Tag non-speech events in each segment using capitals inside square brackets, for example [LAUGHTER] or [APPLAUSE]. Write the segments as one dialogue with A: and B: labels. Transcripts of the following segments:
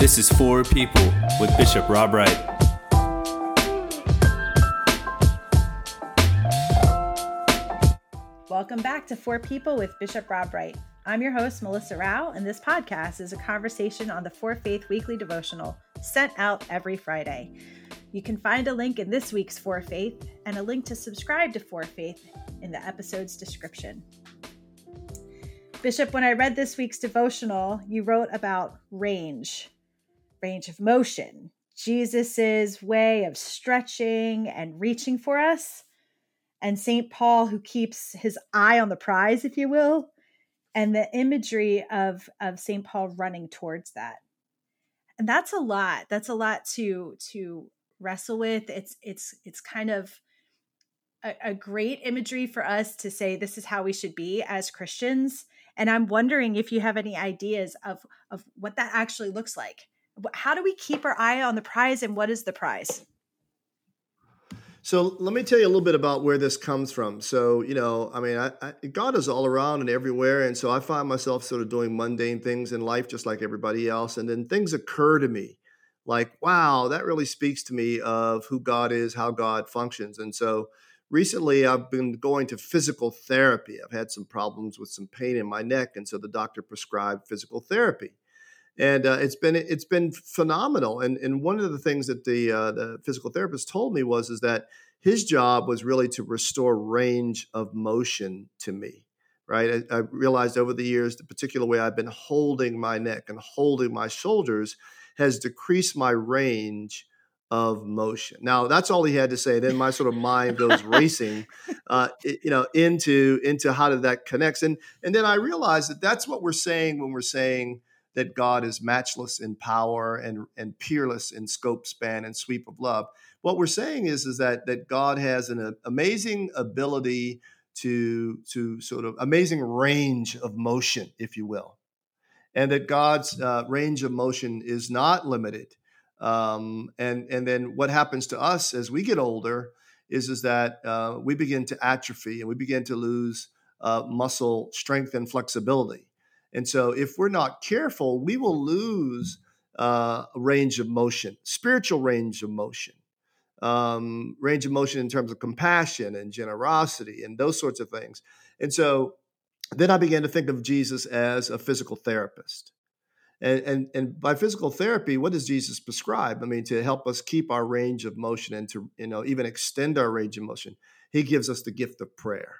A: This is For People with Bishop Rob Wright.
B: Welcome back to For People with Bishop Rob Wright. I'm your host, Melissa Rao, and this podcast is a conversation on the For Faith Weekly Devotional sent out every Friday. You can find a link in this week's For Faith and a link to subscribe to For Faith in the episode's description. Bishop, when I read this week's devotional, you wrote about range, range of motion, Jesus's way of stretching and reaching for us, and St. Paul who keeps his eye on the prize, if you will, and the imagery of of St. Paul running towards that. And that's a lot. That's a lot to to wrestle with. It's it's it's kind of a, a great imagery for us to say this is how we should be as Christians and I'm wondering if you have any ideas of of what that actually looks like. How do we keep our eye on the prize and what is the prize?
C: So let me tell you a little bit about where this comes from. So, you know, I mean, I, I, God is all around and everywhere. And so I find myself sort of doing mundane things in life just like everybody else. And then things occur to me like, wow, that really speaks to me of who God is, how God functions. And so recently I've been going to physical therapy. I've had some problems with some pain in my neck, and so the doctor prescribed physical therapy. And uh, it's been it's been phenomenal. And and one of the things that the uh, the physical therapist told me was is that his job was really to restore range of motion to me. Right, I, I realized over the years the particular way I've been holding my neck and holding my shoulders has decreased my range of motion. Now that's all he had to say. Then my sort of mind goes racing, [LAUGHS] uh, you know, into into how did that connects, and and then I realized that that's what we're saying when we're saying that God is matchless in power and and peerless in scope, span, and sweep of love. What we're saying is is that that God has an amazing ability to to sort of amazing range of motion, if you will, and that God's uh, range of motion is not limited um, and and then what happens to us as we get older is is that uh, we begin to atrophy and we begin to lose uh, muscle strength and flexibility. And so, if we're not careful, we will lose uh, range of motion, spiritual range of motion, um, range of motion in terms of compassion and generosity and those sorts of things. And so, then I began to think of Jesus as a physical therapist. And, and, and by physical therapy, what does Jesus prescribe? I mean, to help us keep our range of motion and to you know even extend our range of motion, He gives us the gift of prayer.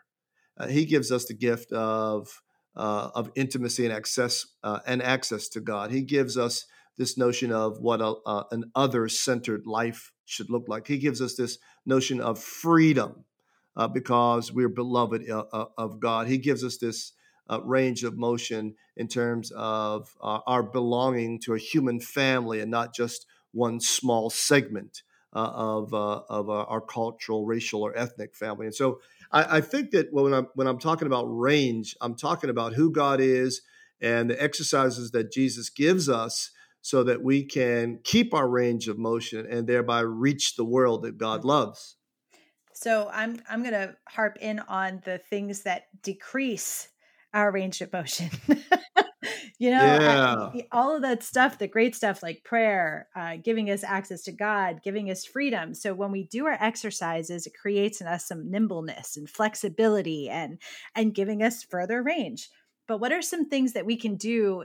C: Uh, he gives us the gift of uh, of intimacy and access uh, and access to God. He gives us this notion of what a, uh, an other centered life should look like. He gives us this notion of freedom uh, because we're beloved uh, of God. He gives us this uh, range of motion in terms of uh, our belonging to a human family and not just one small segment uh, of, uh, of uh, our cultural, racial, or ethnic family. And so I, I, think that when I'm, when I'm talking about range, I'm talking about who God is and the exercises that Jesus gives us so that we can keep our range of motion and thereby reach the world that God loves.
B: So I'm I'm going to harp in on the things that decrease our range of motion. [LAUGHS] you know, yeah. I, all of that stuff, the great stuff like prayer, uh, giving us access to God, giving us freedom. So when we do our exercises, it creates in us some nimbleness and flexibility and and giving us further range. But what are some things that we can do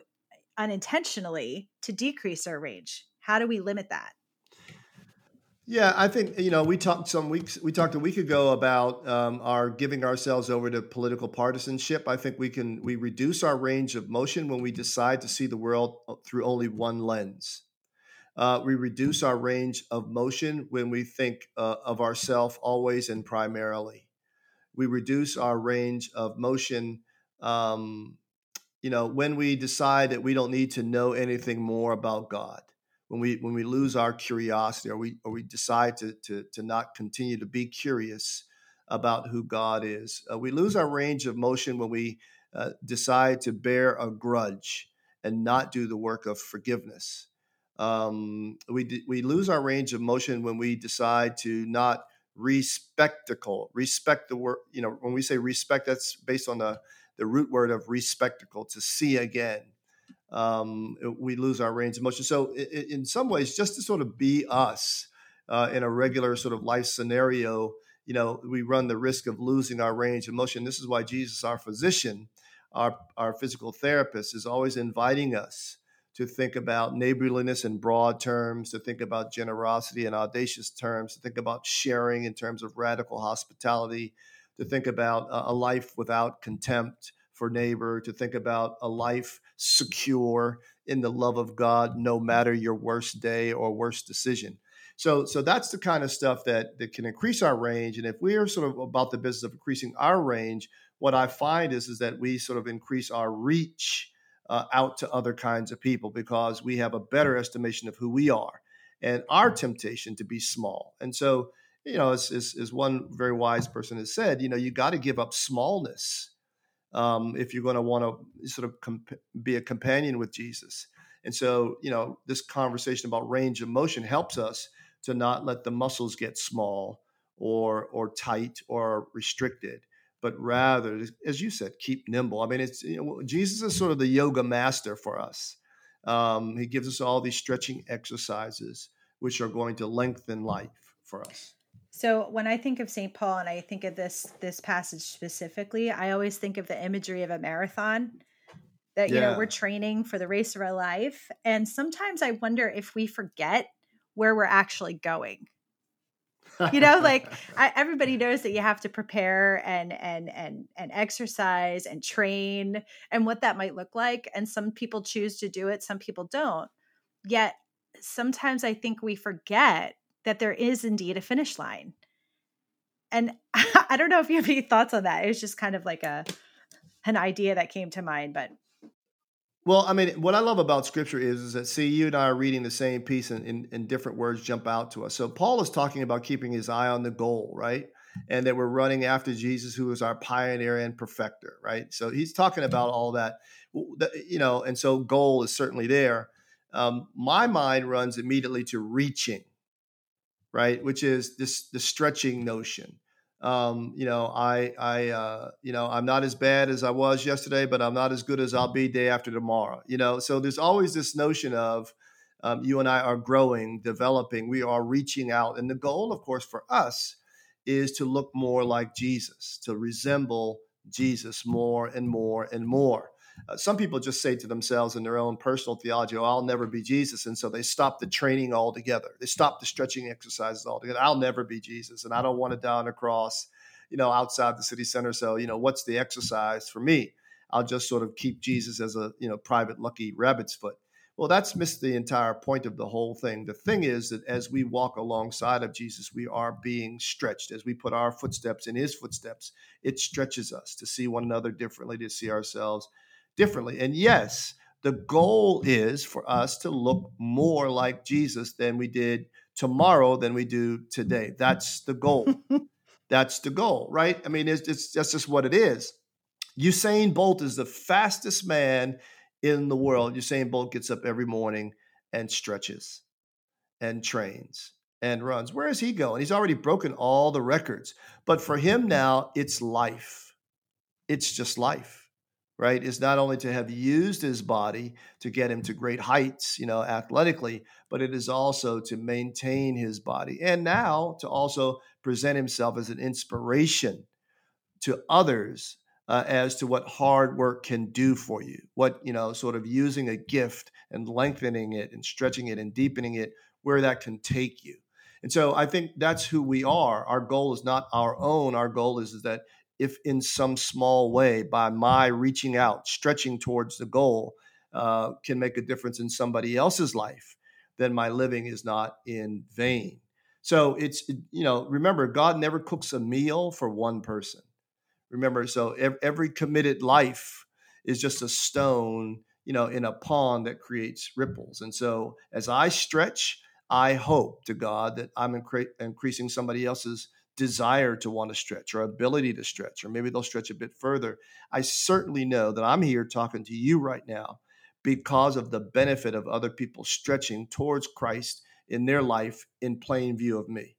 B: unintentionally to decrease our range? How do we limit that?
C: Yeah, I think you know we talked some weeks. We talked a week ago about um, our giving ourselves over to political partisanship. I think we can we reduce our range of motion when we decide to see the world uh, through only one lens. Uh, we reduce our range of motion when we think uh, of ourselves always and primarily. We reduce our range of motion, um, you know, when we decide that we don't need to know anything more about God when we when we lose our curiosity or we or we decide to to to not continue to be curious about who God is. Uh, we lose our range of motion when we uh, decide to bear a grudge and not do the work of forgiveness. Um, we we lose our range of motion when we decide to not respectacle respect the word. You know, when we say respect, that's based on the the root word of respectacle to see again um, we lose our range of motion. So, in, in some ways, just to sort of be us uh, in a regular sort of life scenario, you know, we run the risk of losing our range of motion. This is why Jesus, our physician, our, our physical therapist, is always inviting us to think about neighborliness in broad terms, to think about generosity in audacious terms, to think about sharing in terms of radical hospitality, to think about a life without contempt for neighbor, to think about a life secure in the love of God, no matter your worst day or worst decision. So, so that's the kind of stuff that that can increase our range. And if we are sort of about the business of increasing our range, what I find is is that we sort of increase our reach uh, out to other kinds of people because we have a better estimation of who we are and our temptation to be small. And so, you know, as, as, as one very wise person has said, you know, you got to give up smallness um, if you're going to want to sort of comp- be a companion with Jesus. And so, you know, this conversation about range of motion helps us to not let the muscles get small or or tight or restricted but rather, as you said, keep nimble. I mean, it's you know, Jesus is sort of the yoga master for us. Um, he gives us all these stretching exercises, which are going to lengthen life for us.
B: So when I think of St. Paul and I think of this this passage specifically, I always think of the imagery of a marathon that you know we're training for the race of our life. And sometimes I wonder if we forget where we're actually going. You know like [LAUGHS] I, everybody knows that you have to prepare and and and and exercise and train and what that might look like. And some people choose to do it some people don't. Yet sometimes i think we forget that there is indeed a finish line and [LAUGHS] i don't know if you have any thoughts on that It was just kind of like a an idea that came to mind but
C: well, I mean, what I love about scripture is, is that, see, you and I are reading the same piece and, and, and, different words jump out to us. So Paul is talking about keeping his eye on the goal, right? And that we're running after Jesus, who is our pioneer and perfecter, right? So he's talking about all that, you know, and so goal is certainly there. Um, my mind runs immediately to reaching, right? Which is this the stretching notion um, you know, I, I, uh, you know, I'm not as bad as I was yesterday, but I'm not as good as I'll be day after tomorrow. You know, so there's always this notion of um, you and I are growing, developing, we are reaching out, and the goal, of course, for us is to look more like Jesus, to resemble Jesus more and more and more. Uh, some people just say to themselves in their own personal theology, oh, I'll never be Jesus. And so they stop the training altogether. They stop the stretching exercises altogether. I'll never be Jesus. And I don't want to die on a cross, you know, outside the city center. So, you know, what's the exercise for me? I'll just sort of keep Jesus as a, you know, private lucky rabbit's foot. Well, that's missed the entire point of the whole thing. The thing is that as we walk alongside of Jesus, we are being stretched. As we put our footsteps in his footsteps, it stretches us to see one another differently, to see ourselves differently. And yes, the goal is for us to look more like Jesus than we did tomorrow than we do today. That's the goal. [LAUGHS] that's the goal, right? I mean, it's, it's that's just what it is. Usain Bolt is the fastest man in the world. Usain Bolt gets up every morning and stretches and trains and runs. Where is he going? He's already broken all the records. But for him now, it's life. It's just life right, is not only to have used his body to get him to great heights, you know, athletically, but it is also to maintain his body and now to also present himself as an inspiration to others uh, as to what hard work can do for you, what, you know, sort of using a gift and lengthening it and stretching it and deepening it, where that can take you. And so I think that's who we are. Our goal is not our own. Our goal is, is that if in some small way by my reaching out, stretching towards the goal, uh, can make a difference in somebody else's life, then my living is not in vain. So it's, you know, remember, God never cooks a meal for one person. Remember, so every committed life is just a stone, you know, in a pond that creates ripples. And so as I stretch, I hope to God that I'm incre- increasing somebody else's desire to want to stretch or ability to stretch, or maybe they'll stretch a bit further. I certainly know that I'm here talking to you right now because of the benefit of other people stretching towards Christ in their life in plain view of me.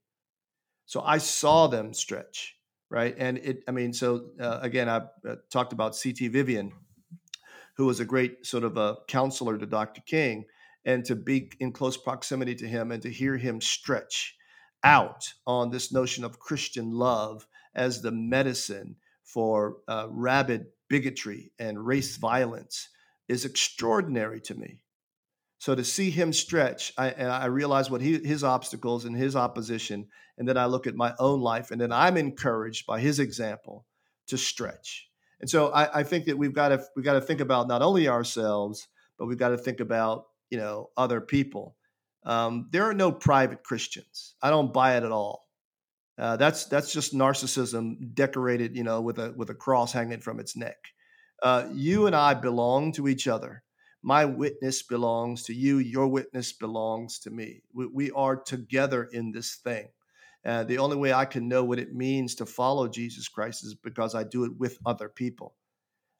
C: So I saw them stretch, right? And it, I mean, so uh, again, I uh, talked about C.T. Vivian, who was a great sort of a counselor to Dr. King, and to be in close proximity to him and to hear him stretch out on this notion of Christian love as the medicine for uh, rabid bigotry and race violence is extraordinary to me. So to see him stretch, I, and I realize what he, his obstacles and his opposition, and then I look at my own life, and then I'm encouraged by his example to stretch. And so I, I think that we've got to we got to think about not only ourselves, but we've got to think about you know other people. Um, there are no private Christians. I don't buy it at all. Uh, that's that's just narcissism decorated, you know, with a with a cross hanging from its neck. Uh, you and I belong to each other. My witness belongs to you. Your witness belongs to me. We, we are together in this thing. Uh, the only way I can know what it means to follow Jesus Christ is because I do it with other people.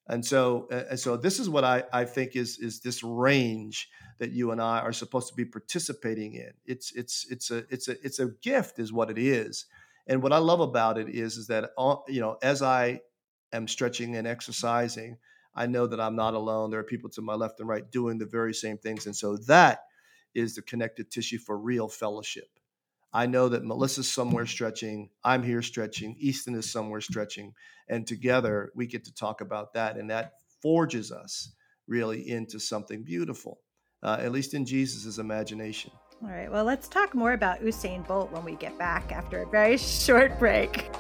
C: And so, and so this is what I, I think is is this range that you and I are supposed to be participating in. It's it's it's a it's a it's a gift, is what it is. And what I love about it is is that you know as I am stretching and exercising, I know that I'm not alone. There are people to my left and right doing the very same things, and so that is the connective tissue for real fellowship. I know that Melissa's somewhere stretching. I'm here stretching. Easton is somewhere stretching. And together we get to talk about that. And that forges us really into something beautiful, uh, at least in Jesus' imagination.
B: All right. Well, let's talk more about Usain Bolt when we get back after a very [LAUGHS] short break.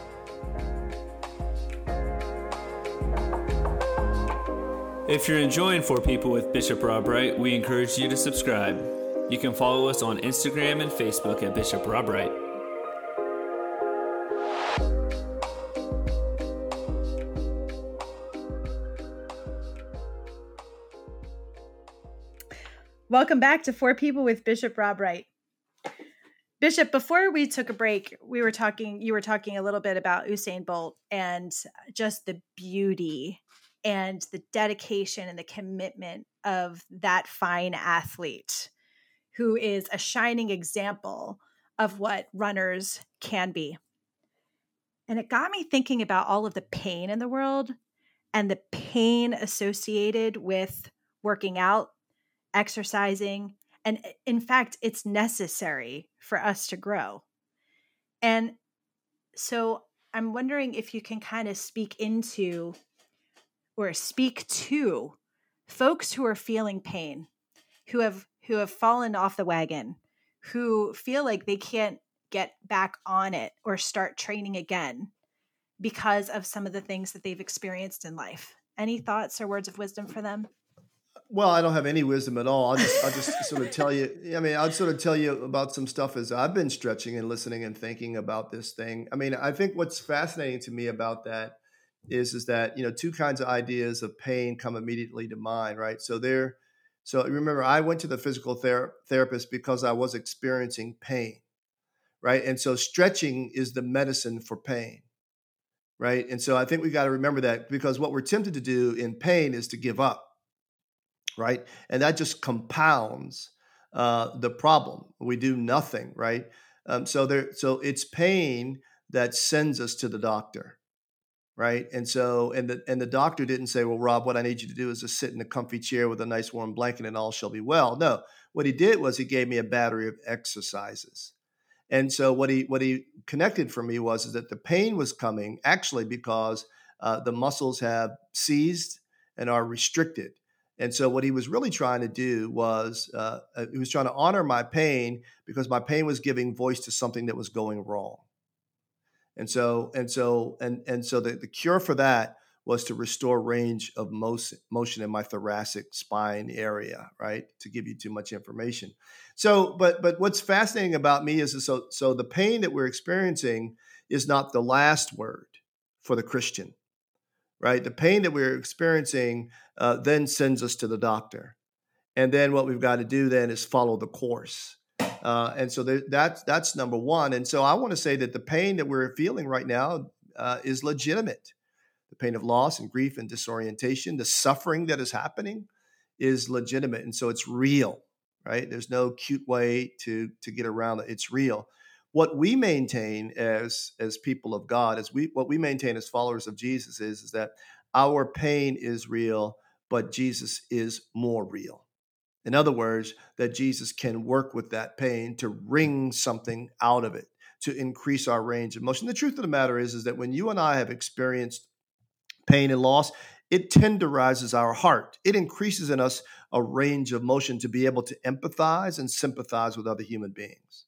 A: If you're enjoying For People with Bishop Rob Wright, we encourage you to subscribe. You can follow us on Instagram and Facebook at Bishop Rob Wright.
B: Welcome back to For People with Bishop Rob Wright. Bishop, before we took a break, we were talking, you were talking a little bit about Usain Bolt and just the beauty and the dedication and the commitment of that fine athlete who is a shining example of what runners can be. And it got me thinking about all of the pain in the world and the pain associated with working out, exercising. And in fact, it's necessary for us to grow. And so I'm wondering if you can kind of speak into or speak to folks who are feeling pain, who have who have fallen off the wagon, who feel like they can't get back on it or start training again because of some of the things that they've experienced in life. Any thoughts or words of wisdom for them?
C: Well, I don't have any wisdom at all. I'll just, I'll just sort of tell you. I mean, I'll sort of tell you about some stuff as I've been stretching and listening and thinking about this thing. I mean, I think what's fascinating to me about that is is that you know two kinds of ideas of pain come immediately to mind, right? So there so remember, I went to the physical ther- therapist because I was experiencing pain, right? And so stretching is the medicine for pain, right? And so I think we got to remember that because what we're tempted to do in pain is to give up, right? And that just compounds uh, the problem. We do nothing, right? Um, so there, so it's pain that sends us to the doctor, right? And so, and the and the doctor didn't say, "Well, Rob, what I need you to do is just sit in a comfy chair with a nice warm blanket, and all shall be well." No, what he did was he gave me a battery of exercises. And so, what he what he connected for me was is that the pain was coming actually because uh, the muscles have seized and are restricted. And so, what he was really trying to do was uh, he was trying to honor my pain because my pain was giving voice to something that was going wrong. And so, and so, and and so the, the cure for that was to restore range of motion, in my thoracic spine area, right? To give you too much information. So, but but what's fascinating about me is so so the pain that we're experiencing is not the last word for the Christian, right? The pain that we're experiencing uh, then sends us to the doctor, and then what we've got to do then is follow the course. Uh, and so that's that's number one. And so I want to say that the pain that we're feeling right now uh, is legitimate. The pain of loss and grief and disorientation, the suffering that is happening, is legitimate, and so it's real. Right? There's no cute way to to get around it. It's real. What we maintain as as people of God, as we what we maintain as followers of Jesus is is that our pain is real, but Jesus is more real. In other words, that Jesus can work with that pain to wring something out of it, to increase our range of motion. The truth of the matter is, is that when you and I have experienced pain and loss, it tenderizes our heart. It increases in us a range of motion to be able to empathize and sympathize with other human beings.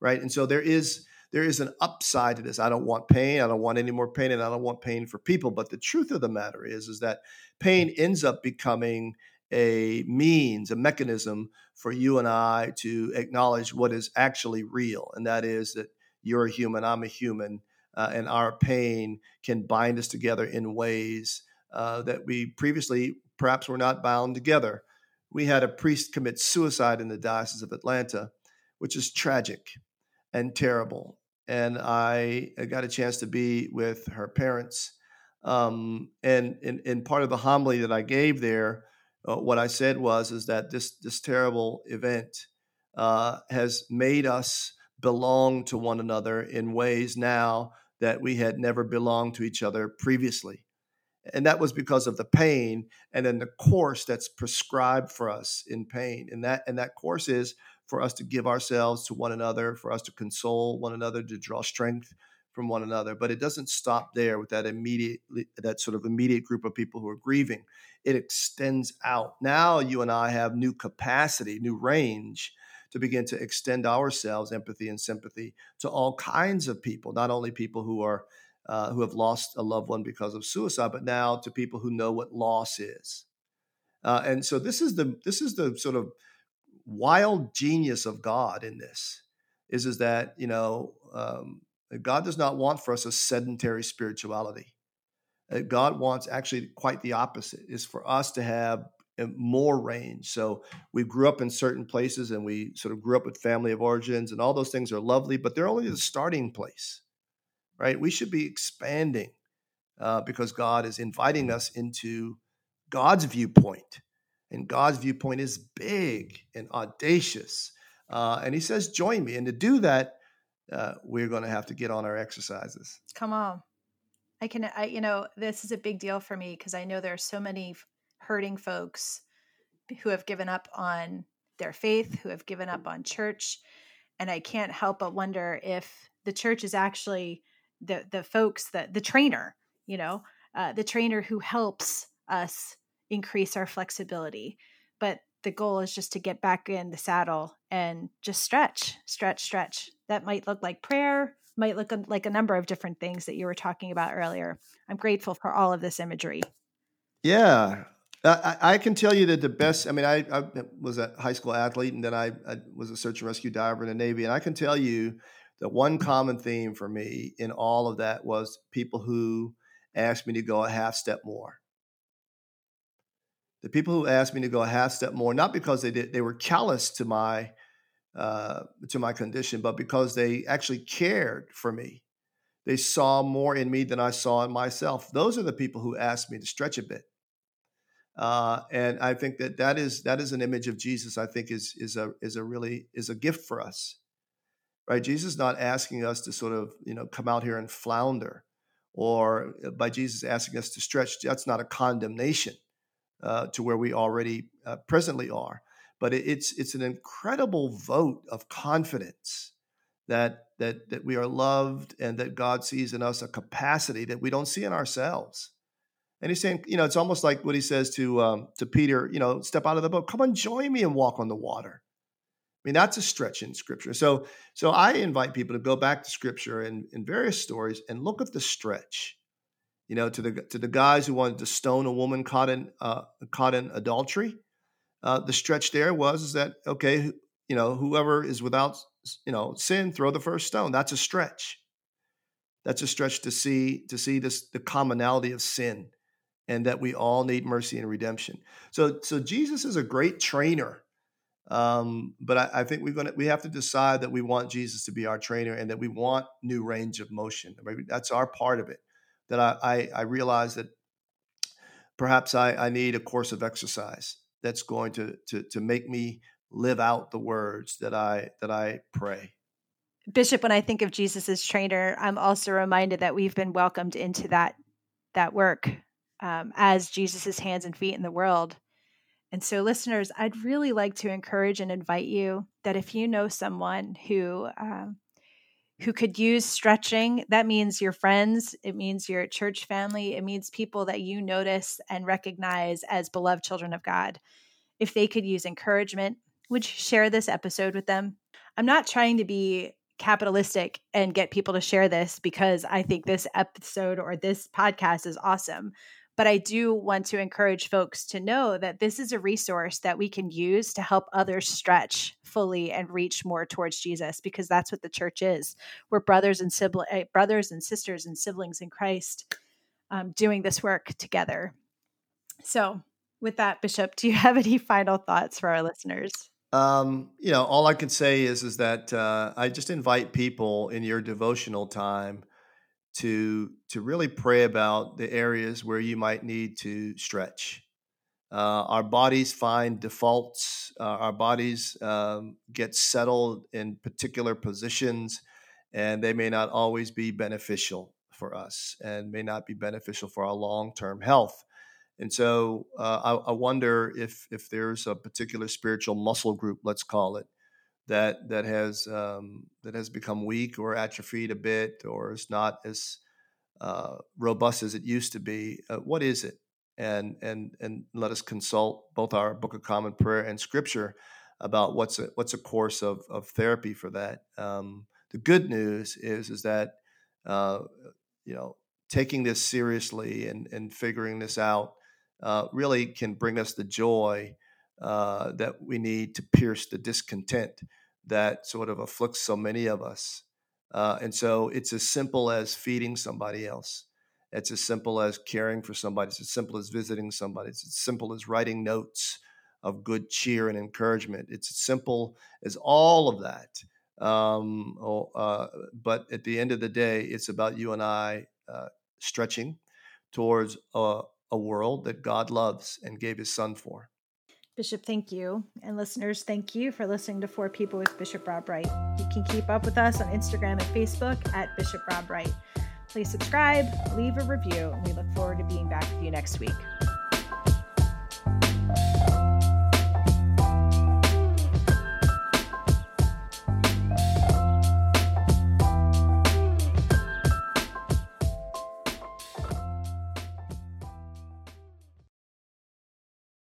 C: Right. And so there is there is an upside to this. I don't want pain. I don't want any more pain, and I don't want pain for people. But the truth of the matter is, is that pain ends up becoming a means, a mechanism for you and I to acknowledge what is actually real, and that is that you're a human, I'm a human, uh, and our pain can bind us together in ways uh, that we previously perhaps were not bound together. We had a priest commit suicide in the Diocese of Atlanta, which is tragic and terrible. And I got a chance to be with her parents. Um, and in, in part of the homily that I gave there, uh, what I said was is that this this terrible event uh, has made us belong to one another in ways now that we had never belonged to each other previously. And that was because of the pain and then the course that's prescribed for us in pain. And that and that course is for us to give ourselves to one another, for us to console one another, to draw strength from one another. But it doesn't stop there with that immediate, that sort of immediate group of people who are grieving. It extends out. Now you and I have new capacity, new range to begin to extend ourselves, empathy and sympathy, to all kinds of people, not only people who are uh, who have lost a loved one because of suicide, but now to people who know what loss is. Uh, and so this is the this is the sort of wild genius of God in this is is that you know um, God does not want for us a sedentary spirituality. Uh, God wants actually quite the opposite is for us to have uh, more range. So we grew up in certain places and we sort of grew up with family of origins and all those things are lovely, but they're only the starting place, right? We should be expanding uh, because God is inviting us into God's viewpoint and God's viewpoint is big and audacious. Uh, and he says, join me. And to do that, uh, we're going to have to get on our exercises.
B: Come on. I can, I, you know, this is a big deal for me because I know there are so many hurting folks who have given up on their faith, who have given up on church. And I can't help but wonder if the church is actually the, the folks that the trainer, you know, uh, the trainer who helps us increase our flexibility. But the goal is just to get back in the saddle and just stretch, stretch, stretch. That might look like prayer, might look like a number of different things that you were talking about earlier. I'm grateful for all of this imagery.
C: Yeah. I, I can tell you that the best, I mean, I, I, was a high school athlete and then I, I was a search and rescue diver in the Navy. And I can tell you that one common theme for me in all of that was people who asked me to go a half step more the people who asked me to go a half step more, not because they did, they were callous to my uh, to my condition, but because they actually cared for me. They saw more in me than I saw in myself. Those are the people who asked me to stretch a bit. Uh, and I think that that is that is an image of Jesus. I think is is a is a really is a gift for us, right? Jesus not asking us to sort of you know come out here and flounder, or uh, by Jesus asking us to stretch. That's not a condemnation uh, to where we already uh, presently are. But it, it's it's an incredible vote of confidence that that that we are loved and that God sees in us a capacity that we don't see in ourselves. And he's saying, you know, it's almost like what he says to um, to Peter, you know, step out of the boat, come and join me and walk on the water. I mean, that's a stretch in scripture. So, so I invite people to go back to scripture and in various stories and look at the stretch you know, to the to the guys who wanted to stone a woman caught in uh, caught in adultery. Uh, the stretch there was is that okay, you know, whoever is without you know sin, throw the first stone. That's a stretch. That's a stretch to see to see this the commonality of sin, and that we all need mercy and redemption. So so Jesus is a great trainer. Um, but I, I, think we're gonna we have to decide that we want Jesus to be our trainer and that we want new range of motion. That's our part of it that I, I, I realize that perhaps I, I need a course of exercise that's going to, to, to make me live out the words that I, that I pray.
B: Bishop, when I think of Jesus as trainer, I'm also reminded that we've been welcomed into that, that work um, as Jesus's hands and feet in the world. And so, listeners, I'd really like to encourage and invite you that if you know someone who um, who could use stretching, that means your friends, it means your church family, it means people that you notice and recognize as beloved children of God. If they could use encouragement, would you share this episode with them? I'm not trying to be capitalistic and get people to share this because I think this episode or this podcast is awesome. But I do want to encourage folks to know that this is a resource that we can use to help others stretch fully and reach more towards Jesus because that's what the church is. We're brothers and eh, brothers and sisters and siblings in Christ um, doing this work together. So, with that, Bishop, do you [LAUGHS] have any final thoughts for our listeners?
C: Um, you know, all I can say is is that uh, I just invite people in your devotional time to to really pray about the areas where you might need to stretch. Uh, our bodies find defaults. Uh, our bodies um, get settled in particular positions, and they may not always be beneficial for us, and may not be beneficial for our long term health. And so uh, I, I, wonder if if there's a particular spiritual muscle group, let's call it, that that has um, that has become weak or atrophied a bit, or is not as uh, robust as it used to be. Uh, what is it? And and and let us consult both our Book of Common Prayer and Scripture about what's a what's a course of of therapy for that. Um, the good news is is that uh, you know taking this seriously and and figuring this out uh, really can bring us the joy uh, that we need to pierce the discontent that sort of afflicts so many of us. Uh, and so it's as simple as feeding somebody else. It's as simple as caring for somebody. It's as simple as visiting somebody. It's as simple as writing notes of good cheer and encouragement. It's as simple as all of that. Um, oh, uh, but at the end of the day, it's about you and I uh, stretching towards a, a world that God loves and gave his son for.
B: Bishop, thank you. And listeners, thank you for listening to For People with Bishop Rob Wright. You can keep up with us on Instagram and Facebook at Bishop Rob Wright. Please subscribe, leave a review, and we look forward to being back with you next week.